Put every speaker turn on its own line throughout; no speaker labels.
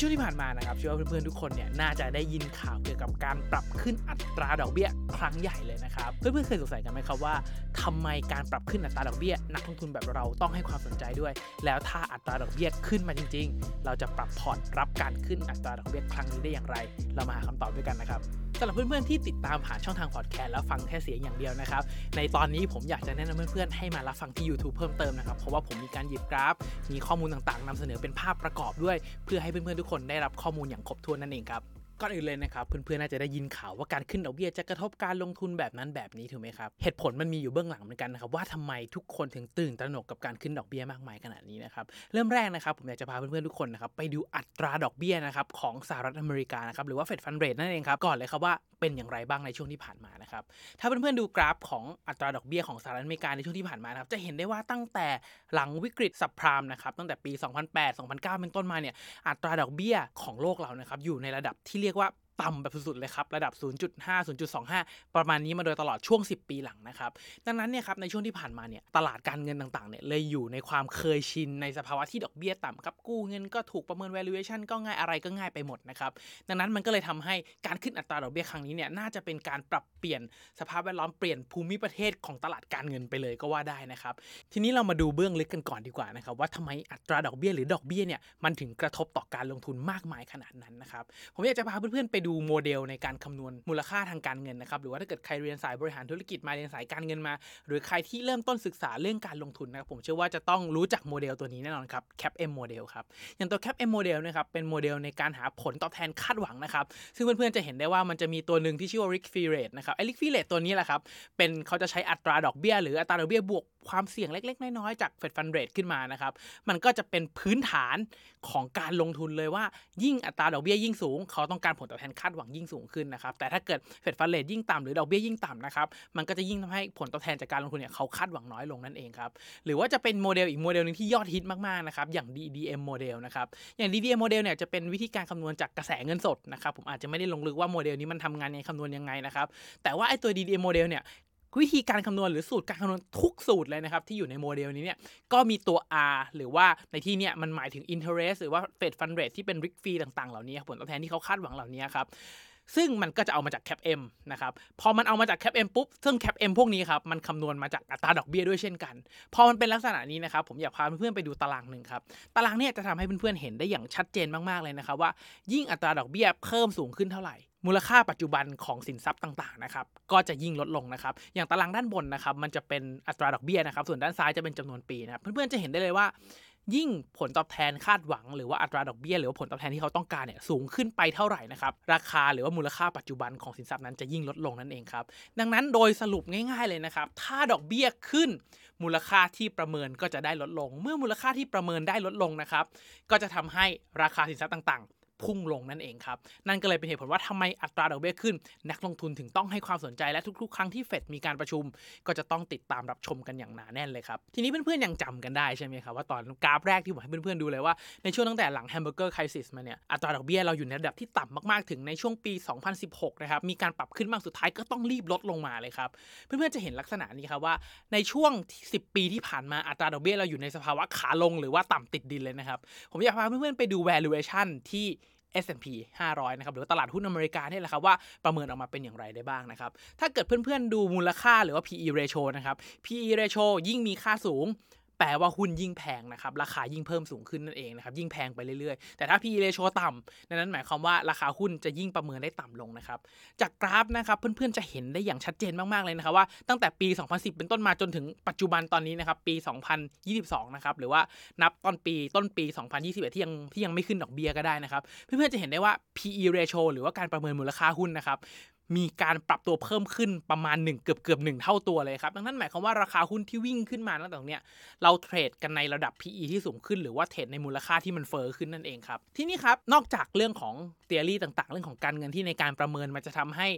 ช่วงที่ผ่านมานะครับเชื่อว่าเพื่อนๆทุกคนเนี่ยน่าจะได้ยินข่าวเกี่ยวกับการปรับขึ้นอัตราดอกเบี้ยครั้งใหญ่เลยนะครับเพื่อนๆเคยสงสัยกันไหมครับว่าทำไมการปรับขึ้นอัตราดอกเบี้ย นักลงทุนแบบเราต้องให้ความสนใจด้วย แล้วถ้าอัตราดอกเบี้ยขึ้นมาจริง ๆ เราจะปรับพอร์ตรับการขึ้นอัตราดอกเบี้ยครั้งนี้ได้อย่างไร เรามาหาคำตอบด้วยกันนะครับสำหรับเพื่อนๆที่ติดตามผ่านช่องทางพอดแคสต์แล้วฟังแค่เสียงอย่างเดียวนะครับ ในตอนนี้ผมอยากจะแนะนำเพื่อนๆให้มารับฟังที่ YouTube เพิ่มเติมนะครับ เพราะว่าผมมีการหยิบกราฟ มีข้อมูลต่างๆนำเสนอเป็นภาพประกอบด้วย เพื่อให้เพื่อนๆทุกคนได้รับข้อมูลอย่างครบถ้วนนั่นเองครับ ก่อนอื่นเลยนะครับเพื่อนๆน่าจะได้ยินข่าวว่าการขึ้นดอกเบี้ยจะกระทบการลงทุนแบบนั้นแบบนี้ถูกไหมครับเหตุผลมันมีอยู่เบื้องหลังเหมือนกันนะครับว่าทำไมทุกคนถึงตื่นตระหนกกับการขึ้นดอกเบี้ยมากมายขนาดนี้นะครับเริ่มแรกนะครับผมอยากจะพาเพื่อนๆทุกคนนะครับไปดูอัตราดอกเบี้ยนะครับของสหรัฐอเมริกานะครับหรือว่าเฟดฟันเรทนั่นเองครับก่อนเลยครับว่าเป็นอย่างไรบ้างในช่วงที่ผ่านมานะครับถ้าเพื่อนๆดูกราฟของอัตราดอกเบี้ยของสหรัฐอเมริกาในช่วงที่ผ่านมานะครับจะเห็นได้ว่าตั้งแต่หลังวิกฤตสับพรามนะครับตั้งแต่ปี 2008 2009 เป็นต้นมาเนี่ยอัตราดอกเบี้ยของโลกเรานะครับอยู่ในระดับที่เรีย กว่าต่ำแบบสุดๆเลยครับ ระดับ 0.5 0.25 ประมาณนี้มาโดยตลอดช่วง 10 ปีหลังนะครับ ดังนั้นเนี่ยครับในช่วงที่ผ่านมาเนี่ยตลาดการเงินต่างๆเนี่ยเลยอยู่ในความเคยชินในสภาวะที่ดอกเบี้ยต่ำครับกู้เงินก็ถูกประเมิน valuation ก็ง่ายอะไรก็ง่ายไปหมดนะครับดังนั้นมันก็เลยทำให้การขึ้นอัตราดอกเบี้ยครั้งนี้เนี่ยน่าจะเป็นการปรับเปลี่ยนสภาพแวดล้อมเปลี่ยนภูมิประเทศของตลาดการเงินไปเลยก็ว่าได้นะครับทีนี้เรามาดูเบื้องลึกกันก่อนดีกว่านะครับว่าทำไมอัตราดอกเบี้ยหรือดอกเบี้ยเนี่ยมันถึงกระทบต่อการลงทุนมากมายขนาดนั้นนะครับผมอยากจะพาเพื่อนๆไปดูดูโมเดลในการคำนวณมูลค่าทางการเงินนะครับหรือว่าถ้าเกิดใครเรียนสายบริหารธุรกิจมาเรียนสายการเงินมา หรือใครที่เริ่มต้นศึกษาเรื่องการลงทุนนะครับผมเชื่อว่าจะต้องรู้จักโมเดลตัวนี้แน่นอนครับ CAPM Model ครับอย่างตัว CAPM Model นะครับเป็นโมเดลในการหาผลตอบแทนคาดหวังนะครับซึ่งเพื่อนๆจะเห็นได้ว่ามันจะมีตัวหนึ่งที่ชื่อว่า risk free rate นะครับไอ้ risk free rate ตัวนี้แหละครับเป็นเขาจะใช้อัตราดอกเบี้ยหรืออัตราดอกเบี้ยบวกความเสี่ยงเล็ก ๆ น้อยๆจาก Fed Fund Rate ขึ้นมานะครับมันก็จะเป็นพื้นฐานของการลงทุนเลยว่า ยิ่งอัตราดอกเบี้ยยิ่งสูงเขาต้องการผลตอบแทนคาดหวังยิ่งสูงขึ้นนะครับ แต่ถ้าเกิด Fed Fund Rate ยิ่งต่ำหรือดอกเบี้ยยิ่งต่ำนะครับ มันก็จะยิ่งทำให้ผลตอบแทนจากการลงทุนเนี่ยเขาคาดหวังน้อยลงนั่นเองครับ หรือว่าจะเป็นโมเดลอีกโมเดลนึงที่ยอดฮิตมากๆนะครับ อย่าง DDM โมเดลนะครับ อย่าง DDM โมเดลเนี่ยจะเป็นวิธีการคำนวณจากกระแสเงินสดนะครับ ผมอาจจะไม่ได้ลงลึกว่าโมเดลนี้มันทำงานในคำนวณยังไงนะครับ แต่ว่าไอ้ตัว DDM โมเดลเนี่ย วิธีการคำนวณหรือสูตรการคำนวณทุกสูตรเลยนะครับ ที่อยู่ในโมเดลนี้เนี่ยก็มีตัว R หรือว่าในที่เนี้ยมันหมายถึง interest หรือว่า Fed Fund Rate ที่เป็น risk free ต่างๆ เหล่านี้ผลตอบแทนที่เขาคาดหวังเหล่านี้ครับ ซึ่งมันก็จะเอามาจาก Cap M นะครับ พอมันเอามาจาก Cap M ปุ๊บ ซึ่ง Cap M พวกนี้ครับ มันคำนวณมาจากอัตราดอกเบี้ยด้วยเช่นกัน พอมันเป็นลักษณะนี้นะครับ ผมอยากพาเพื่อนๆไปดูตารางหนึ่งครับ ตารางเนี่ยจะทำให้เพื่อนๆเห็นได้อย่างชัดเจนมากๆเลยนะครับว่ายิ่งอัตราดอกเบี้ยเพิ่มสูงขึ้นเท่าไหร่มูลค่าปัจจุบันของสินทรัพย์ต่างๆนะครับก็จะยิ่งลดลงนะครับ อย่างตารางด้านบนนะครับมันจะเป็นอัตราดอกเบี้ยนะครับ ส่วนด้านซ้ายจะเป็นจำนวนปีนะครับเพื่อนๆจะเห็นได้เลยว่า ยิ่งผลตอบแทนคาดหวังหรือว่าอัตราดอกเบี้ยหรือว่าผลตอบแทนที่เขาต้องการเนี่ยสูงขึ้นไปเท่าไหร่นะครับราคาหรือว่ามูลค่าปัจจุบันของสินทรัพย์นั้นจะยิ่งลดลงนั่นเองครับดังนั้นโดยสรุปง่ายๆเลยนะครับถ้าดอกเบี้ยขึ้น มูลค่าที่ประเมินก็จะได้ลดลง เมื่อมูลค่าที่ประเมินได้ลดลงนะครับก็จะทำให้ราคาสินทรัพย์ต่างๆ พุ่งลงนั่นเองครับ นั่นก็เลยเป็นเหตุผลว่าทำไมอัตราดอกเบี้ยขึ้น นักลงทุนถึงต้องให้ความสนใจและทุกๆ ครั้งที่เฟดมีการประชุม ก็จะต้องติดตามรับชมกันอย่างหนาแน่นเลยครับทีนี้เพื่อนๆยังจำกันได้ใช่ไหมครับว่าตอนกราฟแรกที่ผมให้เพื่อนๆดูเลยว่าในช่วงตั้งแต่หลังแฮมเบอร์เกอร์ไครซิสมาเนี่ยอัตราดอกเบี้ยเราอยู่ในระดับที่ต่ำมากๆถึงในช่วงปี 2016 นะครับมีการปรับขึ้นมากสุดท้ายก็ต้องรีบลดลงมาเลยครับเพื่อนๆจะเห็นลักษณะนี้ครับว่าในช่วง 10 ปีที่ผ่านมาอัตราดอกเบี้ยเราอยู่ในสภาวะขาลงหรือว่าต่ำติดดินเลยนะครับผมอยากพาเพื่อนๆไปดู valuation ที่ S&P 500 นะครับหรือว่าตลาดหุ้นอเมริกาเนี่ยแหละครับว่าประเมินออกมาเป็นอย่างไรได้บ้างนะครับ ถ้าเกิดเพื่อนๆดูมูลค่าหรือว่า PE ratio นะครับ PE ratio ยิ่งมีค่าสูง แปลว่าหุ้นยิ่งแพงนะครับ ราคายิ่งเพิ่มสูงขึ้นนั่นเองนะครับ ยิ่งแพงไปเรื่อยๆ แต่ถ้า PE ratio ต่ำนั้นหมายความว่าราคาหุ้นจะยิ่งประเมินได้ต่ำลงนะครับ จากกราฟนะครับเพื่อนๆจะเห็นได้อย่างชัดเจนมากๆเลยนะครับว่าตั้งแต่ปี 2010 เป็นต้นมาจนถึงปัจจุบันตอนนี้นะครับปี 2022 นะครับหรือว่านับต้นปีต้นปี 2021 ที่ยังที่ยังไม่ขึ้นดอกเบี้ยก็ได้นะครับ เพื่อนๆจะเห็นได้ว่า PE ratio หรือว่าการประเมินมูลค่าหุ้นนะครับ มีการปรับตัวเพิ่มขึ้นประมาณ1เกือบเกือบหเท่าตัวเลยครับ ดังนั้นหมายความว่าราคาหุ้นที่วิ่งขึ้นมาตั้งแต่ตรงเนี้ยเราเทรดกันในระดับ PE ที่สูงขึ้น หรือว่าเทรดในมูลค่าที่มันเฟอ้อขึ้นนั่นเองครับ ที่นี่ครับ นอกจากเรื่องของtheory ต่างๆ เรื่องของการเงินที่ในการประเมินมันจะทำให้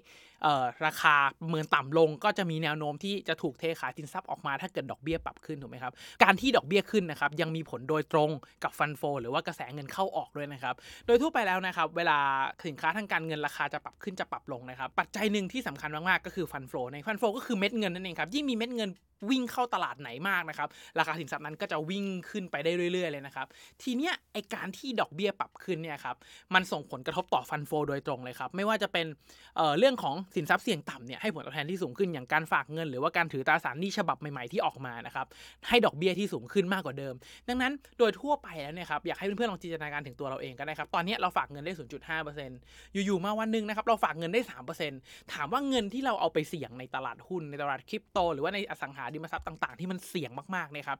ราคาประเมินต่ำลงก็จะมีแนวโน้มที่จะถูกเทขายสินทรัพย์ออกมาถ้าเกิดดอกเบี้ยปรับขึ้นถูกไหมครับ การที่ดอกเบี้ยขึ้นนะครับยังมีผลโดยตรงกับ fund flow หรือว่ากระแสเงินเข้าออกด้วยนะครับ โดยทั่วไปแล้วนะครับ เวลาสินค้าทางการเงินราคาจะปรับขึ้นจะปรับลงนะครับ ปัจจัยหนึ่งที่สำคัญมากๆก็คือ fund flow ใน fund flow ก็คือเม็ดเงินนั่นเองครับยิ่งมีเม็ดเงิน วิ่งเข้าตลาดไหนมากนะครับ ราคาสินทรัพย์นั้นก็จะวิ่งขึ้นไปได้เรื่อยๆเลยนะครับ ทีเนี้ยไอการที่ดอกเบี้ยปรับขึ้นเนี่ยครับ มันส่งผลกระทบต่อฟันโฟโดยตรงเลยครับ ไม่ว่าจะเป็นเอ่อเรื่องของสินทรัพย์เสี่ยงต่ำเนี่ยให้ผลตอบแทนที่สูงขึ้นอย่างการฝากเงิน หรือว่าการถือตราสารหนี้ฉบับใหม่ๆที่ออกมานะครับ ให้ดอกเบี้ยที่สูงขึ้นมากกว่าเดิม ดังนั้นโดยทั่วไปแล้วเนี่ยครับอยากให้เพื่อนๆลองจินตนาการถึงตัวเราเองก็ได้ครับ ตอนนี้เราฝากเงินได้ 0.5%อยู่ๆมาวันนึงนะครับเราฝากเงินได้ 3%ถามว่าเงินที่เราเอาไปเสี่ยงในตลาดหุ้นในตลาดคริปโต หรือว่าในอสังหาดิมทรัพย์ต่าง ๆ ที่มันเสี่ยงมากๆนะครับ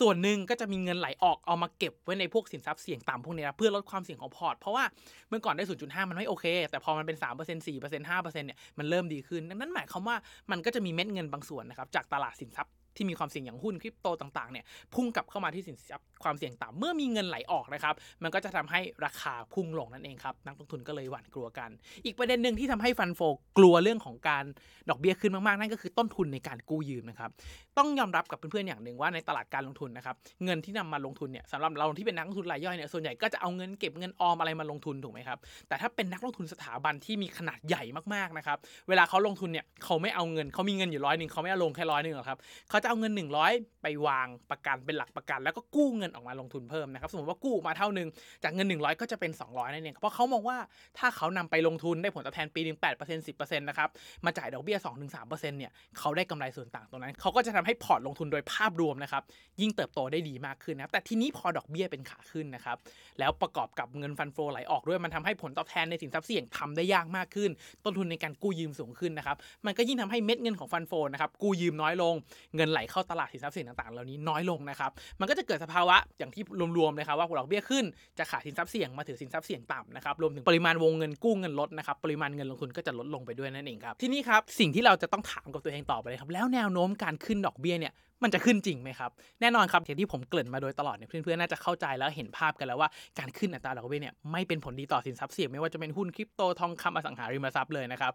ส่วนหนึ่งก็จะมีเงินไหลออกเอามาเก็บไว้ในพวกสินทรัพย์เสี่ยงต่ำพวกนี้นะเพื่อลดความเสี่ยงของพอร์ต เพราะว่าเมื่อก่อนได้ 0.5 มันไม่โอเค แต่พอมันเป็น 3% 4% 5%เนี่ยมันเริ่มดีขึ้นดังนั้นหมายความว่ามันก็จะมีเม็ดเงินบางส่วนนะครับจากตลาดสินทรัพย์ที่มีความเสี่ยงอย่างหุ้นคริปโตต่างๆเนี่ยพุ่งกลับเข้ามาที่สินทรัพย์ ความเสี่ยงต่ำเมื่อมีเงินไหลออกนะครับ มันก็จะทำให้ราคาพุ่งลงนั่นเองครับ นักลงทุนก็เลยหวั่นกลัวกัน อีกประเด็นหนึ่งที่ทำให้ฟันโฟกลัวเรื่องของการดอกเบี้ยขึ้นมากๆ นั่นก็คือต้นทุนในการกู้ยืมนะครับต้องยอมรับกับเพื่อนๆอย่างหนึ่งว่าในตลาดการลงทุนนะครับเงินที่นำมาลงทุนเนี่ยสำหรับเราที่เป็นนักลงทุนรายย่อยเนี่ยส่วนใหญ่ก็จะเอาเงินเก็บเงินออมอะไรมาลงทุนถูกไหมครับแต่ถ้าเป็นนักลงทุนสถาบันที่มีขนาดใหญ่มากๆนะครับเวลาเขาลงทุนเนี่ยเขาไม่เอาเงินเขามีเงินอยู่ร้อยหนึ่งเขาไม่เอาลงแค่ร้อยหนึ่งหรอกครับเขาจะเอาเงิน 100 ไปวางประกันเป็นหลักประกัน แล้วก็กู้เงินออกมาลงทุนเพิ่มนะครับ สมมติว่ากู้มาเท่านึง จากเงิน 100 ก็จะเป็น 200นั่นเองเพราะเขามองว่าถ้าเขานำไปลงทุนได้ผลตอบแทนปีหนึ่ง8% 10%นะครับ มาจ่ายดอกเบี้ย2-3%เนี่ยเขาได้กำไรส่วนต่างตรงนั้น เขาก็จะทำให้พอร์ตลงทุนโดยภาพรวมนะครับ ยิ่งเติบโตได้ดีมากขึ้นนะแต่ทีนี้พอดอกเบี้ยเป็นขาขึ้นนะครับ แล้วประกอบกับเงิน fund flow ไหลออกด้วย มันทำให้ผลตอบแทนในสินทรัพย์เสี่ยงทำได้ยากมากขึ้น ต้นทุนในการกู้ยืมสูงขึ้นนะครับ มันก็ยิ่งทำให้เม็ดเงินของ fund flow นะครับ กู้ยืมน้อยลง เงินไหลเข้าตลาดสินทรัพย์เสี่ยงต่างๆ เหล่านี้น้อยลงนะครับ มันก็จะเกิดสภาวะอย่างที่รวมๆนะครับว่าดอกเบี้ยขึ้นจะขายสินทรัพย์เสี่ยงมาถือสินทรัพย์เสี่ยงต่ำนะครับรวมถึงปริมาณวงเงินกู้เงินลดนะครับปริมาณเงินลงทุนก็จะลดลงไปด้วยนั่นเองครับทีนี้ครับสิ่งที่เราจะต้องถามกับตัวเองต่อไปเลยครับแล้วแนวโน้มการขึ้นดอกเบี้ยเนี่ย มันจะขึ้นจริงไหมครับ แน่นอนครับอย่างที่ผมเกริ่นมาโดยตลอดเนี่ยเพื่อนๆน่าจะเข้าใจแล้วเห็นภาพกันแล้วว่าการขึ้นอัตราดอกเบี้ยเนี่ยไม่เป็นผลดีต่อสินทรัพย์เสี่ยงไม่ว่าจะเป็นหุ้นคริปโตทองคำอสังหาริมทรัพย์เลยนะครับ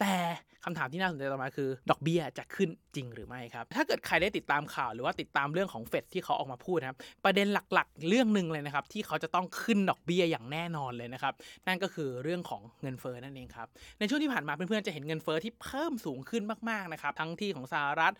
แต่คำถามที่น่าสนใจต่อมาคือ ดอกเบี้ยจะขึ้นจริงหรือไม่ครับถ้าเกิดใครได้ติดตามข่าวหรือว่าติดตามเรื่องของเฟดที่เขาออกมาพูดนะครับประเด็นหลักๆ เรื่องหนึ่งเลยนะครับที่เขาจะต้องขึ้นดอกเบี้ยอย่างแน่นอนเลยนะครับนั่นก็คือเรื่องของเงินเฟ้อนั่นเองครับในช่วงที่ผ่านมาเพื่อนๆจะเห็นเงินเฟ้อที่เพิ่มสูงขึ้นมากๆนะครับทั้งที่ของสหรัฐ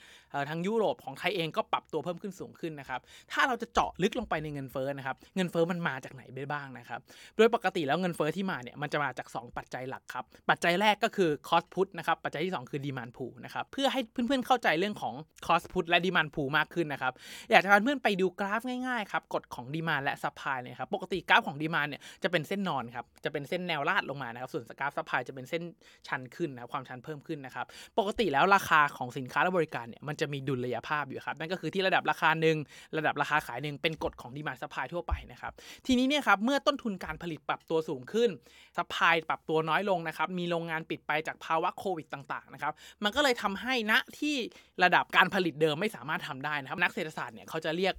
ทั้งยุโรปของไทยเองก็ปรับตัวเพิ่มขึ้นสูงขึ้นนะครับ ถ้าเราจะเจาะลึกลงไปในเงินเฟ้อนะครับ เงินเฟ้อมันมาจากไหนไปบ้างนะครับ โดยปกติแล้วเงินเฟ้อที่มาเนี่ยมันจะมาจาก 2 ปัจจัยหลักครับ ปัจจัยแรกก็คือ cost put นะครับ ปัจจัยที่ 2 คือ demand pull นะครับ เพื่อให้เพื่อนๆเข้าใจเรื่องของ cost put และ demand pull มากขึ้นนะครับ อยากจะพาเพื่อนไปดูกราฟง่ายๆครับ กฎของ demand และ supply เนี่ยครับ ปกติกราฟของ demand เนี่ยจะเป็นเส้นนอนครับ จะเป็นเส้นแนวลาดลงมานะครับ ส่วนกราฟ supply จะเป็นเส้นชันขึ้นนะครับความชันเพิ่มขึ้นนะครับ ปกติแล้วราคาของสินค้าและบริการเนี่ยมันจะมีดุลยภาพอยู่ครับนั่นก็คือที่ระดับราคาหนึ่งระดับราคาขายหนึ่งเป็นกฎของ demand supply ทั่วไปนะครับทีนี้เนี่ยครับเมื่อต้นทุนการผลิตปรับตัวสูงขึ้น supply ปรับตัวน้อยลงนะครับมีโรงงานปิดไปจากภาวะโควิดต่างๆนะครับมันก็เลยทำให้ณที่ระดับการผลิตเดิมไม่สามารถทำได้นะครับนักเศรษฐศาสตร์เนี่ยเขาจะเรียก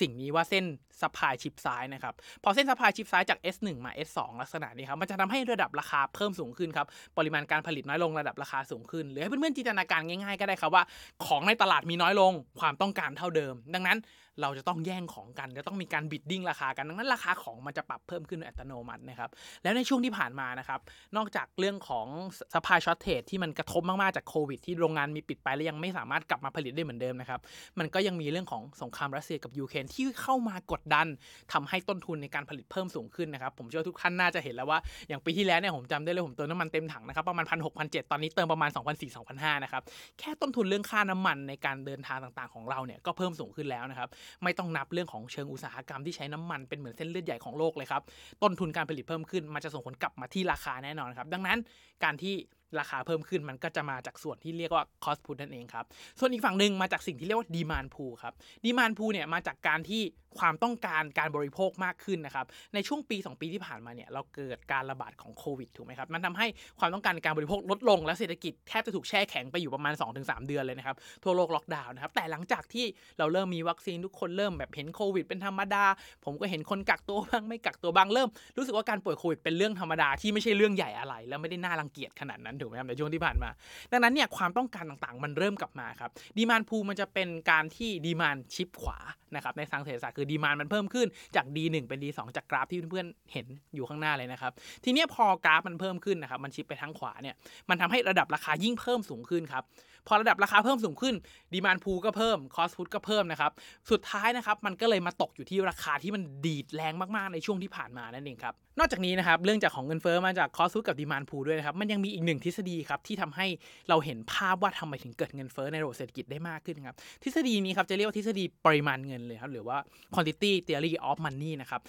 สิ่งนี้ว่าเส้น supply shift ซ้ายนะครับ พอเส้น supply shift ซ้ายจาก S1 มา S2 ลักษณะนี้ครับ มันจะทำให้ระดับราคาเพิ่มสูงขึ้นครับ ปริมาณการผลิตน้อยลงระดับราคาสูงขึ้น หรือให้เพื่อนๆจินตนาการง่ายๆ ก็ได้ครับว่า ของในตลาดมีน้อยลง ความต้องการเท่าเดิม ดังนั้น เราจะต้องแย่งของกัน จะต้องมีการ bidding ราคากันดังนั้นราคาของมันจะปรับเพิ่มขึ้นอัตโนมัตินะครับแล้วในช่วงที่ผ่านมานะครับนอกจากเรื่องของ supply shortage ที่มันกระทบมากๆจากโควิด ที่โรงงานมีปิดไปแล้วยังไม่สามารถกลับมาผลิตได้เหมือนเดิมนะครับมันก็ยังมีเรื่องของสงครามรัสเซียกับยูเครนที่เข้ามากดดันทำให้ต้นทุนในการผลิตเพิ่มสูงขึ้นนะครับผมเชื่อทุกท่านน่าจะเห็นแล้วว่าอย่างปีที่แล้วเนี่ยผมจำได้เลยผมเติมน้ำมันเต็มถังนะครับประมาณพันหกพันเจ็ดตอนนี้เติมประมาณ2 0 0 4 2 0 0นะครับแค่ต้นทุนเรื่องค่าน้ำมันในการเดินทางต่างๆของเราเนี่ยก็เพิ่มสูงขึ้นแล้วนะครับไม่ต้องนับเรื่องของเชิงอุตสาหกรรมที่ใช้น้ำมันเป็นเหมือนเส้นเลือดใหญ่ของโลกเลยครับต้นทุนการผลิตเพิ่มขึ้นมันจะส่งผลกลับมาที่ราคาแน่นอนครับดังนั้นการที่ราคาเพิ่มขึ้นมันก็จะมาจากส่วนที่เรียกว่า cost push นั่นเองครับ ส่วนอีกฝั่งหนึ่งมาจากสิ่งที่เรียกว่า demand pull ครับ demand pull เนี่ยมาจากการที่ความต้องการการบริโภคมากขึ้นนะครับ ในช่วงปี 2 ปีที่ผ่านมาเนี่ยเราเกิดการระบาดของโควิดถูกไหมครับ มันทำให้ความต้องการการบริโภคลดลงและเศรษฐกิจแทบจะถูกแช่แข็งไปอยู่ประมาณ 2-3 เดือนเลยนะครับ ทั่วโลกล็อกดาวน์นะครับ แต่หลังจากที่เราเริ่มมีวัคซีนทุกคนเริ่มแบบเห็นโควิดเป็นธรรมดา ผมก็เห็นคนกักตัวบ้างไม่กักตัวบ้างเริ่ม รู้สึกว่าการป่วยโควิดเป็นเรื่องธรรมดาที่ไม่ใช่เรื่องใหญ่อะไร แล้วไม่ได้น่ารังเกียจขนาดนั้นถูกไหมครับในช่วงที่ผ่านมา ดังนั้นเนี่ยความต้องการต่างๆ มันเริ่มกลับมาครับdemand pull มันจะเป็นการที่ demand shift ขวานะครับในทางเศรษฐศาสตร์คือ demand มันเพิ่มขึ้นจาก D1 เป็น D2 จากกราฟที่เพื่อนๆเห็นอยู่ข้างหน้าเลยนะครับทีนี้พอกราฟมันเพิ่มขึ้นนะครับมัน shift ไปทางขวาเนี่ยมันทำให้ระดับราคายิ่งเพิ่มสูงขึ้นครับพอระดับราคาเพิ่มสูงขึ้น demand pull ก็เพิ่ม cost push ก็เพิ่มนะครับสุดท้ายนะครับมันก็เลยมาตกอยู่ที่ราคาที่มันดีดแรงมากๆในช่วงที่ผ่านมานั่นเองครับนอกจากนี้นะครับเรื่องจากของเงินเฟ้อมาจาก cost push กับ demand pull ด้วยนะครับมันยังมีอีกหนึ่งทฤษฎีครับที่ทำให้เราเห็นภาพว่าทำไมถึงเกิดเงินเฟ้อในระบบเศรษฐกิจได้มากขึ้นครับทฤษฎีนี้ครับจะเรียกว่าทฤษฎีปริมาณเงินเลยครับหรือว่า quantity theory of money นะครับ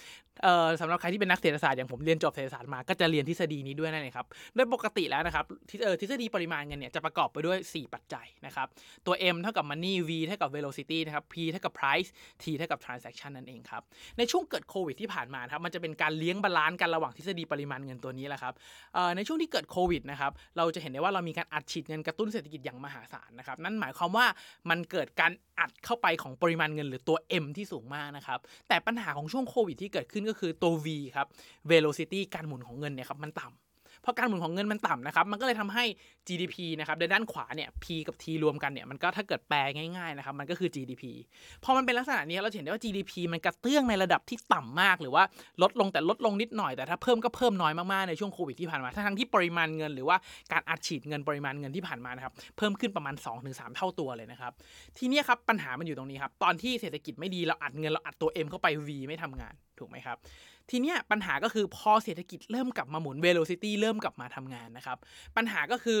เอ่อสำหรับใครที่เป็นนักเศรษฐศาสตร์อย่างผมเรียนจบเศรษฐศาสตร์มาก็จะเรียนทฤษฎีนี้ด้วยนั่นเองครับโดยปกติแล้วนะครับทฤเอ่อทฤษฎีปริมาณเงินเนี่ยจะประกอบไปด้วย 4 ปัจจัยนะครับตัว M เท่ากับ money V เท่ากับ velocity นะครับ P เท่ากับ price T เท่ากับ transaction นั่นเองครับในช่วงเกิดโควิดที่ผ่านมาครับมันจะเป็นการเลี้ยง balance กันระหว่างทฤษฎีปริมาณเงินตัวนี้แหละครับในช่วงที่เกิดโควิดนะครับเราจะเห็นได้ว่าเรามีการอัดฉีดเงินกระตุ้นเศรษฐกิจอย่างมหาศาลนะครับนั่นหมายความว่ามันเกิดการอัดเข้าไปของปริมาณเงินหรือตัว M ที่สูงมากนะครับแต่ปัญหาของช่วงโควิดที่เกิดขึ้นก็คือตัว V ครับ velocity การหมุนของเงินเนี่ยครับมันต่ำ เพราะการหมุนของเงินมันต่ำนะครับ มันก็เลยทำให้ GDP นะครับในด้านขวาเนี่ย P กับ T รวมกันเนี่ย มันก็ถ้าเกิดแปลง่ายๆนะครับ มันก็คือ GDP พอมันเป็นลักษณะนี้เราเห็นได้ว่า GDP มันกระเตื้องในระดับที่ต่ำมาก หรือว่าลดลงแต่ลดลงนิดหน่อยแต่ถ้าเพิ่มก็เพิ่มน้อยมากๆในช่วงโควิดที่ผ่านมา ทั้งที่ปริมาณเงินหรือว่าการอัดฉีดเงินปริมาณเงินที่ผ่านมานะครับเพิ่มขึ้นประมาณ 2-3 เท่าตัวเลยนะครับทีนี้ครับปัญหามันอยู่ตรงนี้ครับตอนที่เศรษฐกิจไม่ดีเราอัดเงินเราอัดตัว M เข้าไป V ไม่ทำงานถูกไหมครับ ทีเนี้ยปัญหาก็คือพอเศรษฐกิจเริ่มกลับมาหมุน velocity เริ่มกลับมาทำงานนะครับ ปัญหาก็คือ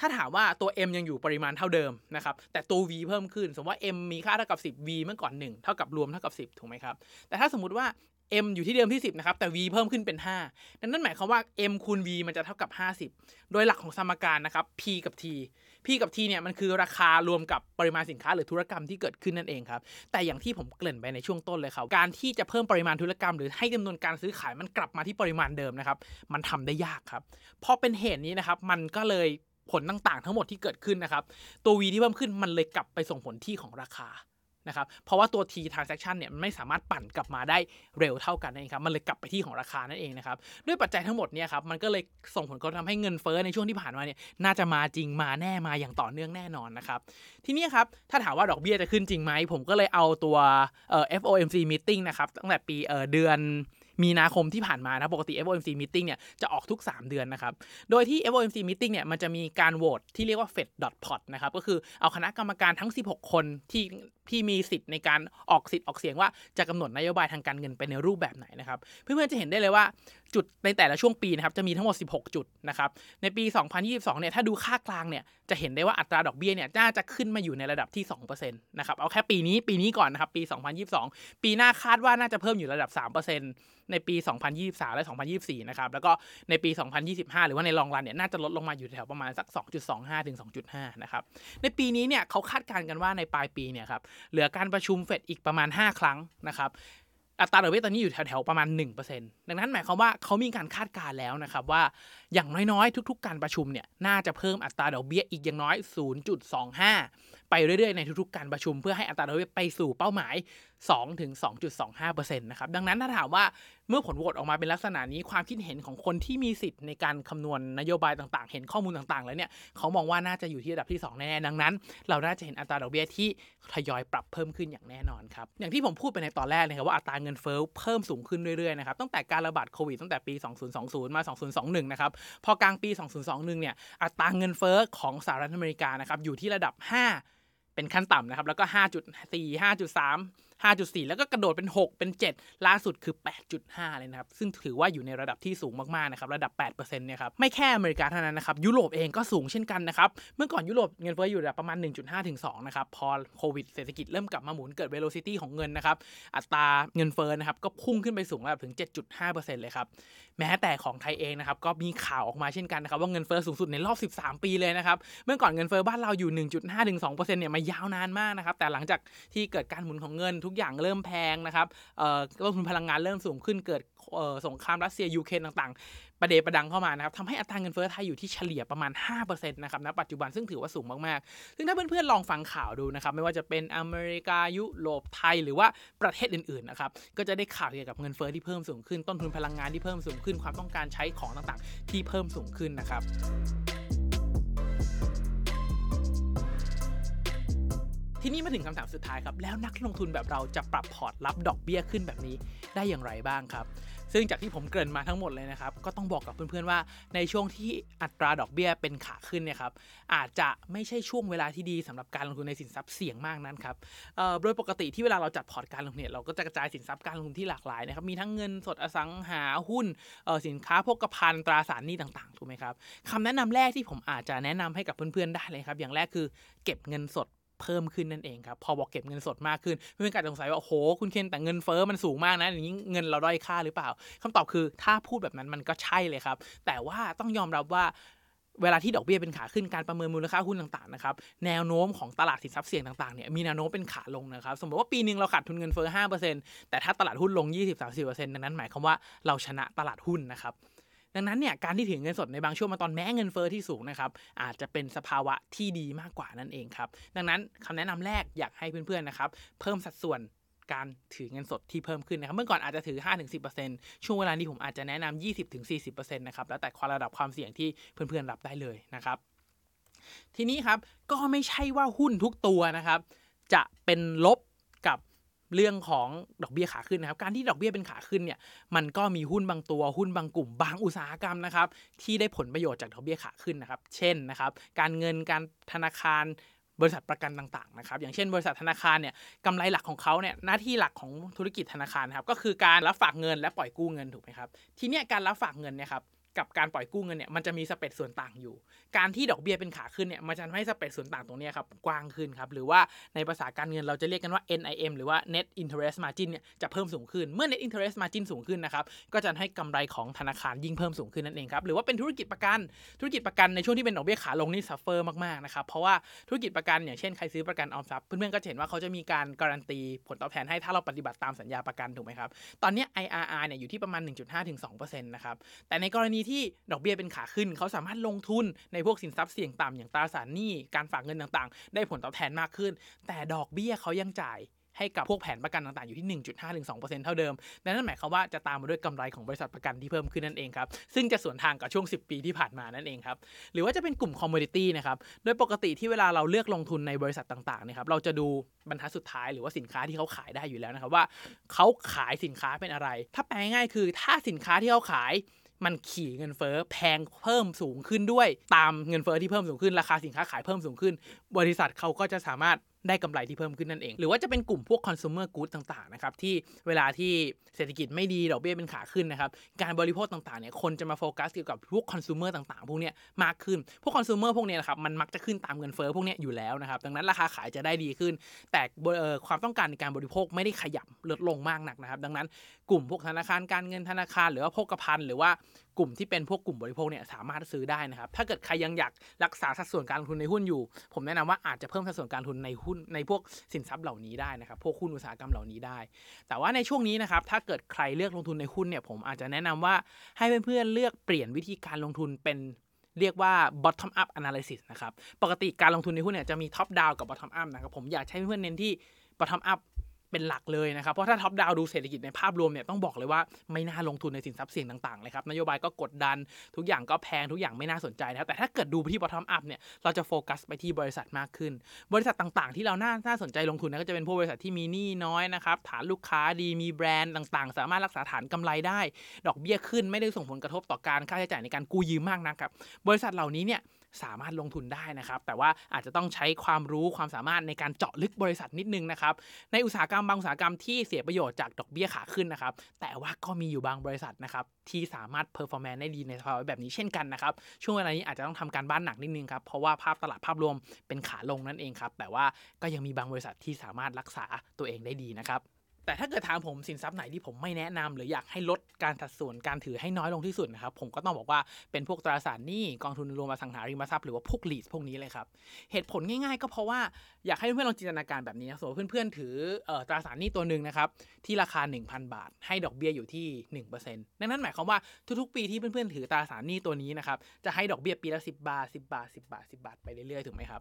ถ้าถามว่าตัว m ยังอยู่ปริมาณเท่าเดิมนะครับ แต่ตัว v เพิ่มขึ้น สมมติว่า m มีค่าเท่ากับ 10 v เมื่อก่อน 1 เท่ากับรวมเท่ากับ 10 ถูกไหมครับ แต่ถ้าสมมติว่า m อยู่ที่เดิมที่ 10 นะครับ แต่ v เพิ่มขึ้นเป็น 5 ดังนั้นหมายความว่า m คูณ v มันจะเท่ากับ 50 โดยหลักของสมการนะครับ p กับ t p กับ t เนี่ยมันคือราคารวมกับปริมาณสินค้าหรือธุรกรรมที่เกิดขึ้นนั่นเองครับแต่อย่างที่ผมเกริ่นไปในช่วงต้นเลยครับการที่จะเพิ่มปริมาณธุรกรรม หรือให้จำนวนการซื้อขายมันกลับมาที่ปริมาณเดิมนะครับมันทำได้ยากครับพอเป็นเหตุนี้นะครับมันก็เลยผลต่างๆ ทั้งหมดที่เกิดขึ้นนะครับตัว V ที่เพิ่มขึ้นมันเลยกลับไปส่งผลที่ของราคา นะครับเพราะว่าตัว T transaction เนี่ยมันไม่สามารถปั่นกลับมาได้เร็วเท่ากันนั่นเองครับมันเลยกลับไปที่ของราคานั่นเองนะครับด้วยปัจจัยทั้งหมดเนี่ยครับมันก็เลยส่งผลกระทบทำให้เงินเฟ้อในช่วงที่ผ่านมาเนี่ยน่าจะมาจริงมาแน่มาอย่างต่อเนื่องแน่นอนนะครับทีนี้ครับถ้าถามว่าดอกเบี้ยจะขึ้นจริงไหมผมก็เลยเอาตัวเอ่อ FOMC meeting นะครับตั้งแต่ปีเอ่อเดือนมีนาคมที่ผ่านมานะปกติ FOMC meeting เนี่ยจะออกทุก 3 เดือนนะครับ โดยที่ FOMC meeting เนี่ยมันจะมีการโหวตที่เรียกว่า Fed pot นะครับ ก็คือเอาคณะกรรมการทั้ง 16 คนที่ ที่มีสิทธิ์ในการออกสิทธิ์ออกเสียงว่าจะกำหนดนโยบายทางการเงินไปในรูปแบบไหนนะครับ เพื่อนๆจะเห็นได้เลยว่าจุดในแต่ละช่วงปีนะครับจะมีทั้งหมด 16 จุดนะครับในปี 2022 เนี่ยถ้าดูค่ากลางเนี่ยจะเห็นได้ว่าอัตราดอกเบี้ยเนี่ยน่าจะขึ้นมาอยู่ในระดับที่2%นะครับเอาแค่ปีนี้ปีนี้ก่อนนะครับปี 2022 ปีหน้าคาดว่าน่าจะเพิ่มอยู่ระดับ 3%ในปี 2023 และ 2024 นะครับแล้วก็ในปี 2025 หรือว่าในลองรันเนี่ยน่าจะลดลงมาอยู่แถวประมาณสัก 2.25 ถึง 2.5 นะครับในปีนี้เนี่ยเขาคาดการณ์กันว่าในปลายปีเนี่ยครับเหลือการประชุมเฟดอีกประมาณ 5 ครั้งนะครับอัตราดอกเบี้ยตอนนี้อยู่แถวๆประมาณ 1%ดังนั้นหมายความว่าเขามีการคาดการณ์แล้วนะครับว่าอย่างน้อยๆ ทุกๆ การประชุมเนี่ยน่าจะเพิ่มอัตราดอกเบี้ยอีกอย่างน้อย 0.25 ไปเรื่อยๆ ในทุกๆ การประชุมเพื่อให้อัตราดอกเบี้ยไปสู่เป้าหมาย 2ถึง2.25%นะครับดังนั้นถ้าถามว่าเมื่อผลโหวตออกมาเป็นลักษณะนี้ความคิดเห็นของคนที่มีสิทธิ์ในการคำนวณนโยบายต่างๆ เห็นข้อมูลต่างๆ แล้วเนี่ยเขามองว่าน่าจะอยู่ที่ระดับที่ 2 แน่ๆดังนั้น เราน่าจะเห็นอัตราดอกเบี้ยที่ทยอยปรับเพิ่มขึ้นอย่างแน่นอนครับอย่างที่ผมพูดไปในตอนแรกเลยครับว่าอัตราเงินเฟ้อเพิ่มสูงขึ้นเรื่อยๆนะครับตั้งแต่การระบาดโควิดตั้งแต่ปี 2020 มา 2021 นะครับพอกลางปี 2021 เนี่ยอัตราเงินเฟ้อของสหรัฐอเมริกานะครับอยู่ที่ระดับ 5 เป็นขั้นต่ำนะครับแล้วก็ 5.4 5.3 5.4 แล้วก็กระโดดเป็น 6 เป็น 7 ล่าสุดคือ 8.5 เลยนะครับ ซึ่งถือว่าอยู่ในระดับที่สูงมากๆนะครับ ระดับ 8%เนี่ยครับไม่แค่อเมริกาเท่านั้นนะครับ ยุโรปเองก็สูงเช่นกันนะครับ เมื่อก่อนยุโรปเงินเฟ้ออยู่ระดับประมาณ 1.5 ถึง 2 นะครับ พอโควิดเศรษฐกิจเริ่มกลับมาหมุนเกิด velocity ของเงินนะครับ อัตราเงินเฟ้อนะครับก็พุ่งขึ้นไปสูงระดับถึง 7.5%เลยครับ แม้แต่ของไทยเองนะครับก็มีข่าวออกมาเช่นกันนะครับว่าเงินเฟ้อสูงสุดในรอบ 13 ปีเลยนะครับ เมื่อก่อนเงินเฟ้อบ้านเราอยู่ 1.5ถึง2%เนี่ยมายาวนานมากนะครับ แต่หลังจากที่เกิดการหมุนของเงินทุกอย่างเริ่มแพงนะครับต้นทุนพลังงานเริ่มสูงขึ้นเกิดสงครามรัสเซียยูเครนต่างๆ ประเดประดังเข้ามานะครับทำให้อัตราเงินเฟ้อไทยอยู่ที่เฉลี่ยประมาณ 5%นะครับณปัจจุบันซึ่งถือว่าสูงมากๆ ซึ่งถ้าเพื่อนๆลองฟังข่าวดูนะครับ ไม่ว่าจะเป็นอเมริกายุโรปไทยหรือว่าประเทศอื่นๆนะครับก็จะได้ข่าวเกี่ยวกับเงินเฟ้อที่เพิ่มสูงขึ้นต้นทุนพลังงานที่เพิ่มสูงขึ้นความต้องการใช้ของต่างๆ ที่เพิ่มสูงขึ้นนะครับ ทีนี้มาถึงคำถามสุดท้ายครับ แล้วนักลงทุนแบบเราจะปรับพอร์ตรับดอกเบี้ยขึ้นแบบนี้ได้อย่างไรบ้างครับ ซึ่งจากที่ผมเกริ่นมาทั้งหมดเลยนะครับ ก็ต้องบอกกับเพื่อนๆว่าในช่วงที่อัตราดอกเบี้ยเป็นขาขึ้นเนี่ยครับอาจจะไม่ใช่ช่วงเวลาที่ดีสำหรับการลงทุนในสินทรัพย์เสี่ยงมากนั้นครับโดยปกติที่เวลาเราจัดพอร์ตการลงทุนเนี่ยเราก็จะกระจายสินทรัพย์การลงทุนที่หลากหลายนะครับมีทั้งเงินสดอสังหาหุ้นสินค้าโภคภัณฑ์ตราสารหนี้ต่างๆถูกไหมครับคำแนะนำแรกที่ผมอาจจะแนะนำให้กับเพื่อนๆได้เลยครับอย่างแรกคือเก็บเงินสด เพิ่มขึ้นนั่นเองครับ พอบอกเก็บเงินสดมากขึ้นเพื่อนๆก็อาจสงสัยว่าโอ้โหคุณเคนแต่เงินเฟ้อมันสูงมากนะอย่างนี้เงินเราด้อยค่าหรือเปล่าคำตอบคือถ้าพูดแบบนั้นมันก็ใช่เลยครับ แต่ว่าต้องยอมรับว่าเวลาที่ดอกเบี้ยเป็นขาขึ้นการประเมินมูลค่าหุ้นต่างๆนะครับแนวโน้มของตลาดสินทรัพย์เสี่ยงต่างๆเนี่ยมีแนวโน้มเป็นขาลงนะครับสมมติว่าปีหนึ่งเราขาดทุนเงินเฟ้อ5%แต่ถ้าตลาดหุ้นลง 20-30%ดังนั้นหมายความว่าเราชนะตลาดหุ้นนะครับ ดังนั้นเนี่ยการที่ถือเงินสดในบางช่วงมาตอนแม้เงินเฟอ้อที่สูงนะครับอาจจะเป็นสภาวะที่ดีมากกว่านั่นเองครับดังนั้นคำแนะนำแรกอยากให้เพื่อนๆนะครับเพิ่มสัดส่วนการถือเงินสดที่เพิ่มขึ้นนะครับ เมื่อก่อนอาจจะถือ 5-10%ช่วงเวลานี้ผมอาจจะแนะนำ20-40%นะครับ แล้วแต่ความระดับความเสี่ยงที่เพื่อนๆรับได้เลยนะครับ ทีนี้ครับก็ไม่ใช่ว่าหุ้นทุกตัวนะครับ จะเป็นลบ เรื่องของดอกเบี้ยขาขึ้นนะครับ การที่ดอกเบี้ยเป็นขาขึ้นเนี่ย มันก็มีหุ้นบางตัว หุ้นบางกลุ่ม บางอุตสาหกรรมนะครับ ที่ได้ผลประโยชน์จากดอกเบี้ยขาขึ้นนะครับ เช่นนะครับ การเงิน การธนาคาร บริษัทประกันต่างๆนะครับ อย่างเช่น บริษัทธนาคารเนี่ยกำไรหลักของเขาเนี่ย หน้าที่หลักของธุรกิจธนาคารครับ ก็คือการรับฝากเงินและปล่อยกู้เงินถูกไหมครับ ทีเนี้ยการรับฝากเงินเนี่ยครับ กับการปล่อยกู้เงินเนี่ยมันจะมีสเปดส่วนต่างอยู่ การที่ดอกเบี้ยเป็นขาขึ้นเนี่ยมันจะทำให้สเปดส่วนต่างตรงนี้ครับกว้างขึ้นครับหรือว่าในภาษาการเงินเราจะเรียกกันว่า NIM หรือว่า Net Interest Margin เนี่ยจะเพิ่มสูงขึ้น เมื่อ Net Interest Margin สูงขึ้นนะครับก็จะให้กำไรของธนาคารยิ่งเพิ่มสูงขึ้นนั่นเองครับหรือว่าเป็นธุรกิจประกันธุรกิจประกันในช่วงที่เป็นดอกเบี้ยขาลงนี่ suffer มากๆนะครับเพราะว่าธุรกิจประกันอย่างเช่นใครซื้อประกันออมทรัพย์เพื่อนๆก็จะเห็นว่าเขาจะมีการการันตีผลตอบแทนให้ถ้าเราปฏิบัติตามสัญญาประกันถูกไหมครับตอนนี้ IRR เนี่ยอยู่ที่ประมาณ 1.5-2%นะครับแต่ในกรณีทดอกเบี้ยเป็นขาขึ้น เขาสามารถลงทุนในพวกสินทรัพย์เสี่ยงต่ำอย่างตราสารหนี้การฝากเงินต่างๆ ได้ผลตอบแทนมากขึ้น แต่ดอกเบี้ยเขายังจ่ายให้กับพวกแผนประกันต่างๆ อยู่ที่ 1.5-2%เท่าเดิมดังนั้นหมายความว่าจะตามมาด้วยกำไรของบริษัทประกันที่เพิ่มขึ้นนั่นเองครับ ซึ่งจะสวนทางกับช่วง 10 ปีที่ผ่านมานั่นเองครับ หรือว่าจะเป็นกลุ่มคอมมูนิตี้นะครับ โดยปกติที่เวลาเราเลือกลงทุนในบริษัทต่างๆนะครับ เราจะดูบรรทัดสุดท้ายหรือว่าสินค้าที่เขาขายได้อยู่แล้วนะครับว่าเขาขายสินค้าเป็นอะไร ถ้าแปลง่ายคือถ้าสินค้าที่เขาขาย มันขี่เงินเฟ้อแพงเพิ่มสูงขึ้นด้วย ตามเงินเฟ้อที่เพิ่มสูงขึ้นราคาสินค้าขายเพิ่มสูงขึ้น บริษัทเขาก็จะสามารถ ได้กำไรที่เพิ่มขึ้นนั่นเอง หรือว่าจะเป็นกลุ่มพวก consumer goods ต่างๆนะครับที่เวลาที่เศรษฐกิจไม่ดีดอกเบี้ยเป็นขาขึ้นนะครับการบริโภคต่างๆเนี่ยคนจะมาโฟกัสเกี่ยวกับพวก consumer ต่างๆ พวกเนี้ยมากขึ้น พวก consumer พวกเนี้ยนะครับมันมักจะขึ้นตามเงินเฟ้อพวกเนี้ยอยู่แล้วนะครับดังนั้นราคาขายจะได้ดีขึ้น แต่ความต้องการในการบริโภคไม่ได้ขยับลดลงมากนักนะครับดังนั้นกลุ่มพวกธนาคารการเงินธนาคาร หรือว่าโภคภัณฑ์หรือว่า กลุ่มที่เป็นพวกกลุ่มบริโภคเนี่ยสามารถซื้อได้นะครับ ถ้าเกิดใครยังอยากรักษาสัดส่วนการลงทุนในหุ้นอยู่ ผมแนะนำว่าอาจจะเพิ่มสัดส่วนการลงทุนในหุ้นในพวกสินทรัพย์เหล่านี้ได้นะครับ พวกหุ้นอุตสาหกรรมเหล่านี้ได้ แต่ว่าในช่วงนี้นะครับถ้าเกิดใครเลือกลงทุนในหุ้นเนี่ยผมอาจจะแนะนำว่าให้เพื่อนๆเลือกเปลี่ยนวิธีการลงทุนเป็นเรียกว่า bottom up analysis นะครับ ปกติการลงทุนในหุ้นเนี่ยจะมี top down กับ bottom up นะครับ ผมอยากให้เพื่อนๆเน้นที่ bottom up เป็นหลักเลยนะครับ เพราะถ้าท็อปดาวดูเศรษฐกิจในภาพรวมเนี่ยต้องบอกเลยว่าไม่น่าลงทุนในสินทรัพย์เสี่ยงต่างๆเลยครับนโยบายก็กดดันทุกอย่างก็แพงทุกอย่างไม่น่าสนใจนะครับแต่ถ้าเกิดดูไปที่ bottom up เนี่ยเราจะโฟกัสไปที่บริษัทมากขึ้น บริษัทต่างๆ ที่เราน่าน่าสนใจลงทุนนะก็จะเป็นพวกบริษัทที่มีหนี้น้อยนะครับฐานลูกค้าดีมีแบรนด์ต่างๆ สามารถรักษาฐานกำไรได้ ดอกเบี้ยขึ้นไม่ได้ส่งผลกระทบต่อการค่าใช้จ่ายในการกู้ยืมมากนะครับบริษัทเหล่านี้เนี่ย สามารถลงทุนได้นะครับ แต่ว่าอาจจะต้องใช้ความรู้ความสามารถในการเจาะลึกบริษัทนิดนึงนะครับ ในอุตสาหกรรมบางอุตสาหกรรมที่เสียประโยชน์จากดอกเบี้ยขาขึ้นนะครับ แต่ว่าก็มีอยู่บางบริษัทนะครับที่สามารถ performance ได้ดีในสภาวะแบบนี้เช่นกันนะครับ ช่วงเวลานี้อาจจะต้องทำการบ้านหนักนิดนึงครับ เพราะว่าภาพตลาดภาพรวมเป็นขาลงนั่นเองครับ แต่ว่าก็ยังมีบางบริษัทที่สามารถรักษาตัวเองได้ดีนะครับ แต่ถ้าเกิดถามผมสินทรัพย์ไหนที่ผมไม่แนะนำหรืออยากให้ลดการสัดส่วนการถือให้น้อยลงที่สุดนะครับผมก็ต้องบอกว่าเป็นพวกตราสารหนี้กองทุนรวมอสังหาริมทรัพย์หรือว่าพวก REIT พวกนี้เลยครับเหตุผลง่ายๆ ก็เพราะว่าอยากให้เพื่อนๆลองจินตนาการแบบนี้นะสมมติเพื่อนๆถือตราสารหนี้ตัวหนึ่งนะครับที่ราคา 1,000 บาท ให้ดอกเบี้ยอยู่ที่ 1%ดังนั้นหมายความว่าทุกๆ ปีที่เพื่อนๆถือตราสารหนี้ตัวนี้นะครับจะให้ดอกเบี้ยปีละ10 บาท 10 บาท 10 บาท 10 บาทไปเรื่อยๆถูกไหมครับ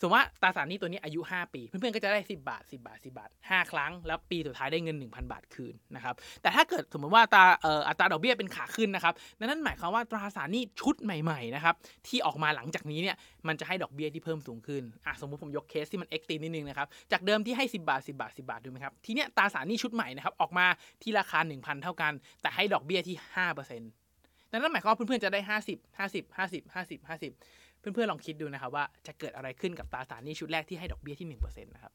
สมมติว่าตราสารหนี้ตัวนี้อายุ 5 ปี เพื่อนๆก็จะได้ 10 บาท 10 บาท 10 บาท 5 ครั้งแล้วปีสุดท้ายได้เงิน 1,000 บาทคืนนะครับแต่ถ้าเกิดสมมติว่าตาอัตราดอกเบี้ยเป็นขาขึ้นนะครับนั่นหมายความว่าตราสารหนี้ชุดใหม่ๆนะครับที่ออกมาหลังจากนี้เนี่ยมันจะให้ดอกเบี้ยที่เพิ่มสูงขึ้นอะสมมติผมยกเคสที่มันเอ็กซ์ตีนิดนึงนะครับจากเดิมที่ให้ 10 บาท 10 บาท 10 บาทดูไหมครับทีเนี้ยตราสารหนี้ชุดใหม่นะครับออกมาที่ราคา 1,000 เท่ากัน แต่ให้ดอกเบี้ยที่5%นั่นหมายความว่าเพื่อนๆจะได้ 50 50 50 50 50 เพื่อนๆลองคิดดูนะครับว่าจะเกิดอะไรขึ้นกับตราสารหนี้ชุดแรกที่ให้ดอกเบี้ยที่1%นะครับ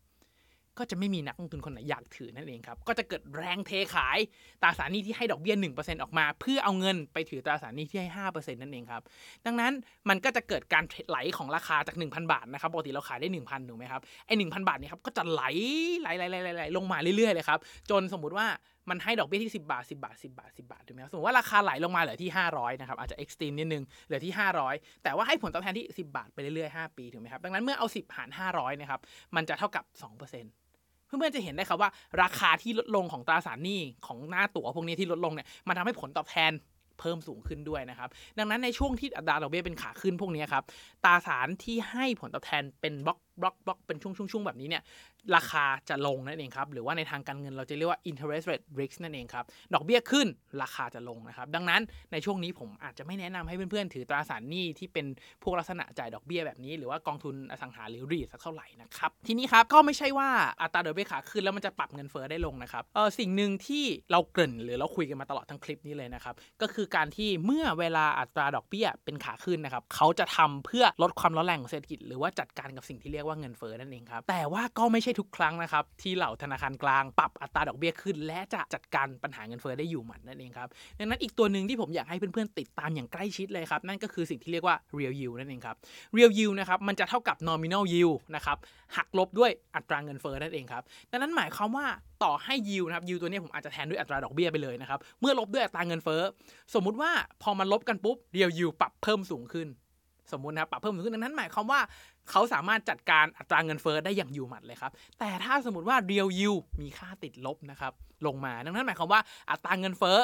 ก็จะไม่มีนักลงทุนคนไหนอยากถือนั่นเองครับ ก็จะเกิดแรงเทขายตราสารหนี้ที่ให้ดอกเบี้ย1%ออกมา เพื่อเอาเงินไปถือตราสารหนี้ที่ให้5%นั่นเองครับ ดังนั้นมันก็จะเกิดการไหลของราคาจาก 1,000 บาทนะครับปกติเราขายได้ 1,000ถูกไหมครับไอ้1,000บาทนี่ครับก็จะไหลไหลไหลไหลไหลลงมาเรื่อยๆเลยครับจนสมมุติว่ามันให้ดอกเบี้ยที่ 10 บาท 10 บาท 10 บาท 10 บาทถูกไหมครับสมมติว่าราคาไหลลงมาเหลือที่ 500นะครับอาจจะเอ็กซ์ตรีมนิดนึงเหลือที่ 500 แต่ว่าให้ผลตอบแทนที่ 10 บาทไปเรื่อยๆ 5 ปีถูกไหมครับดังนั้นเมื่อเอา 10 หาร 500นะครับมันจะเท่ากับ 2% เพื่อนๆจะเห็นได้ครับว่า ราคาที่ลดลงของตราสารหนี้ของหน้าตั๋วพวกนี้ที่ลดลงเนี่ยมันทำให้ผลตอบแทนเพิ่มสูงขึ้นด้วยนะครับ ดังนั้นในช่วงที่อัตราดอกเบี้ยเป็นขาขึ้นพวกนี้ครับตราสารที่ให้ผลตอบแทนเป็นบล็อก บล็อกบล็อกเป็นช่วงๆแบบนี้เนี่ยราคาจะลงนั่นเองครับหรือว่าในทางการเงินเราจะเรียกว่า interest rate risk นั่นเองครับดอกเบี้ยขึ้นราคาจะลงนะครับดังนั้นในช่วงนี้ผมอาจจะไม่แนะนำให้เพื่อนๆถือตราสารหนี้ที่เป็นพวกลักษณะจ่ายดอกเบี้ยแบบนี้ หรือว่ากองทุนอสังหาหรือรีสักเท่าไหร่นะครับทีนี้ครับก็ไม่ใช่ว่าอัตราดอกเบี้ยขาขึ้นแล้วมันจะปรับเงินเฟ้อได้ลงนะครับเออสิ่งหนึ่งที่เราเกริ่นหรือเราคุยกันมาตลอดทั้งคลิปนี้เลยนะครับก็คือการที่เมื่อเวลาอัตราดอกเบี้ยเป็นขาขึ้นนะครับเขาจะทำเพื่อลดความร้อนแรงของเศรษฐกิจหรือว่าจัดการกับสิ่งที่เรียกว่าเงินเฟ้อนั่นเองครับ แต่ว่าก็ไม่ใช่ทุกครั้งนะครับ ที่เหล่าธนาคารกลางปรับอัตราดอกเบี้ยขึ้น และจะจัดการปัญหาเงินเฟ้อได้อยู่หมัดนั่นเองครับ ดังนั้นอีกตัวหนึ่งที่ผมอยากให้เพื่อนๆติดตามอย่างใกล้ชิดเลยครับ นั่นก็คือสิ่งที่เรียกว่า real yield นั่นเองครับ real yield นะครับมันจะเท่ากับ nominal yield นะครับหักลบด้วยอัตราเงินเฟ้อนั่นเองครับดังนั้นหมายความว่าต่อให้ yield นะครับ yield ตัวนี้ผมอาจจะแทนด้วยอัตราดอกเบี้ยไปเลยนะครับเมื่อลบด้วยอัตราเงินเฟ้อสมมุติว่าพอมันลบกันปุ๊บ real yield ปรับเพิ่มสูงขึ้น สมมุตินะครับปรับเพิ่มสูงขึ้นดังนั้นหมายความว่าเขาสามารถจัดการอัตราเงินเฟ้อได้อย่างอยู่หมัดเลยครับ แต่ถ้าสมมติว่า real yield มีค่าติดลบนะครับลงมา ดังนั้นหมายความว่าอัตราเงินเฟ้อ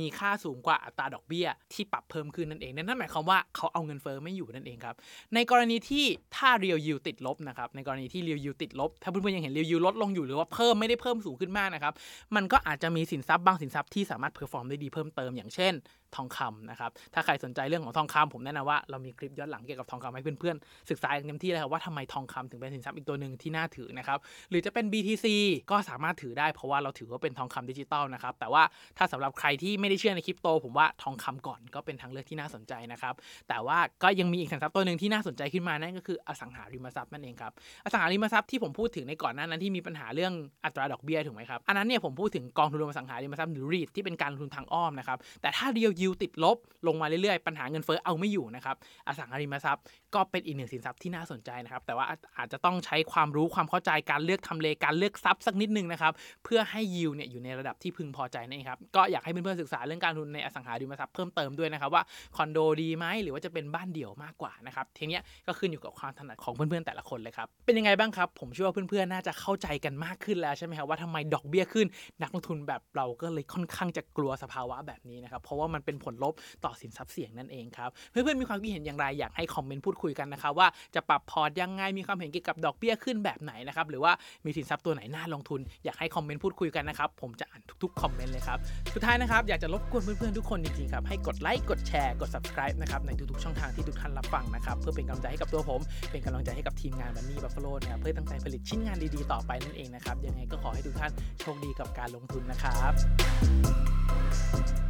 มีค่าสูงกว่าอัตราดอกเบี้ย ที่ปรับเพิ่มขึ้นนั่นเองนั่นหมายความว่าเขาเอาเงินเฟ้อไม่อยู่นั่นเองครับ ในกรณีที่ถ้า real yield ติดลบนะครับ ในกรณีที่ real yield ติดลบ ถ้าเพื่อนๆยังเห็น real yield ลดลงอยู่หรือว่าเพิ่มไม่ได้เพิ่มสูงขึ้นมากนะครับ มันก็อาจจะมีสินทรัพย์บางสินทรัพย์ที่สามารถ perform ได้ดีเพิ่มเติมอย่างเช่น ทองคำนะครับ ถ้าใครสนใจเรื่องของทองคำผมแนะนำว่าเรามีคลิปย้อนหลังเกี่ยวกับทองคำให้เพื่อนๆศึกษาอย่างเต็มที่เลยครับว่าทำไมทองคำถึงเป็นสินทรัพย์อีกตัวหนึ่งที่น่าถือนะครับ หรือจะเป็น BTC ก็สามารถถือได้เพราะว่าเราถือว่าเป็นทองคำดิจิตอลนะครับ แต่ว่าถ้าสำหรับใครที่ไม่ได้เชื่อในคริปโต ผมว่าทองคำก่อนก็เป็นทางเลือกที่น่าสนใจนะครับ แต่ว่าก็ยังมีอีกสินทรัพย์ตัวหนึ่งที่น่าสนใจขึ้นมานั่นก็คืออสังหาริมทรัพย์นั่นเองครับอสังหาริมทรัพย์ที่ผมพูดถึงในก่อนหน้านั้นที่มีปัญหาเรื่องอัตราดอกเบี้ยถูกไหมครับอันนั้นเนี่ยผมพูดถึงกองทุนรวมอสังหาริมทรัพย์หรือ REIT ที่เป็นการลงทุนทางอ้อมนะครับแต่ถ้า real yield ติดลบ ลงมาเรื่อยๆ ปัญหาเงินเฟ้อเอาไม่อยู่นะครับ อสังหาริมทรัพย์ก็เป็นอีกหนึ่งสินทรัพย์ที่น่าสนใจนะครับ แต่ว่าอาจจะต้องใช้ความรู้ความเข้าใจการเลือกทำเลการเลือกทรัพย์สักนิดนึงนะครับ เพื่อให้ยิวเนี่ยอยู่ในระดับที่พึงพอใจนั่นเองครับ ก็อยากให้เพื่อนๆศึกษาเรื่องการลงทุนในอสังหาริมทรัพย์เพิ่มเติมด้วยนะครับว่าคอนโดดีไหมหรือว่าจะเป็นบ้านเดี่ยวมากกว่านะครับทีนี้ก็ขึ้นอยู่กับความถนัดของเพื่อนๆแต่ละคนเลยครับเป็นยังไงบ้างครับ ผมเชื่อว่าเพื่อนๆน่าจะเข้าใจกันมากขึ้นแล้วใช่ไหมครับว่าทำไมดอกเบี้ยขึ้น นักลงทุนแบบเราก็เลยค่อนข้างจะกลัวสภาวะแบบนี้นะครับเพราะว่ามันเป็นผลลบต่อสินทรัพย์เสี่ยงนั่นเองครับ เพื่อนๆมีความคิดเห็นอย่างไรอยากให้คอมเมนต์พูดคุยกันนะครับว่าจะปรับพอร์ตยังไงมีความเห็นเกี่ยวกับดอกเบี้ยขึ้นแบบไหนนะครับหรือว่ามีสินทรัพย์ตัวไหนน่าลงทุน อยากให้คอมเมนต์พูดคุยกันนะครับผมจะอ่านทุกๆคอมเมนต์เลยครับสุดท้ายนะครับอยากจะรบกวนเพื่อนๆทุกคนจริงๆครับให้กดไลค์กดแชร์กด subscribe นะครับในทุกๆช่องทางที่ทุกท่านรับฟังนะครับเพื่อเป็นกำลังใจให้กับตัวผม เป็นกำลังใจให้กับทีมงานบันนี่บัฟฟาโลนะครับเพื่อตั้งใจผลิตชิ้นงานดีๆต่อไปนั่นเองนะครับยังไงก็ขอให้ทุกท่านโชคดีกับการลงทุนนะครับ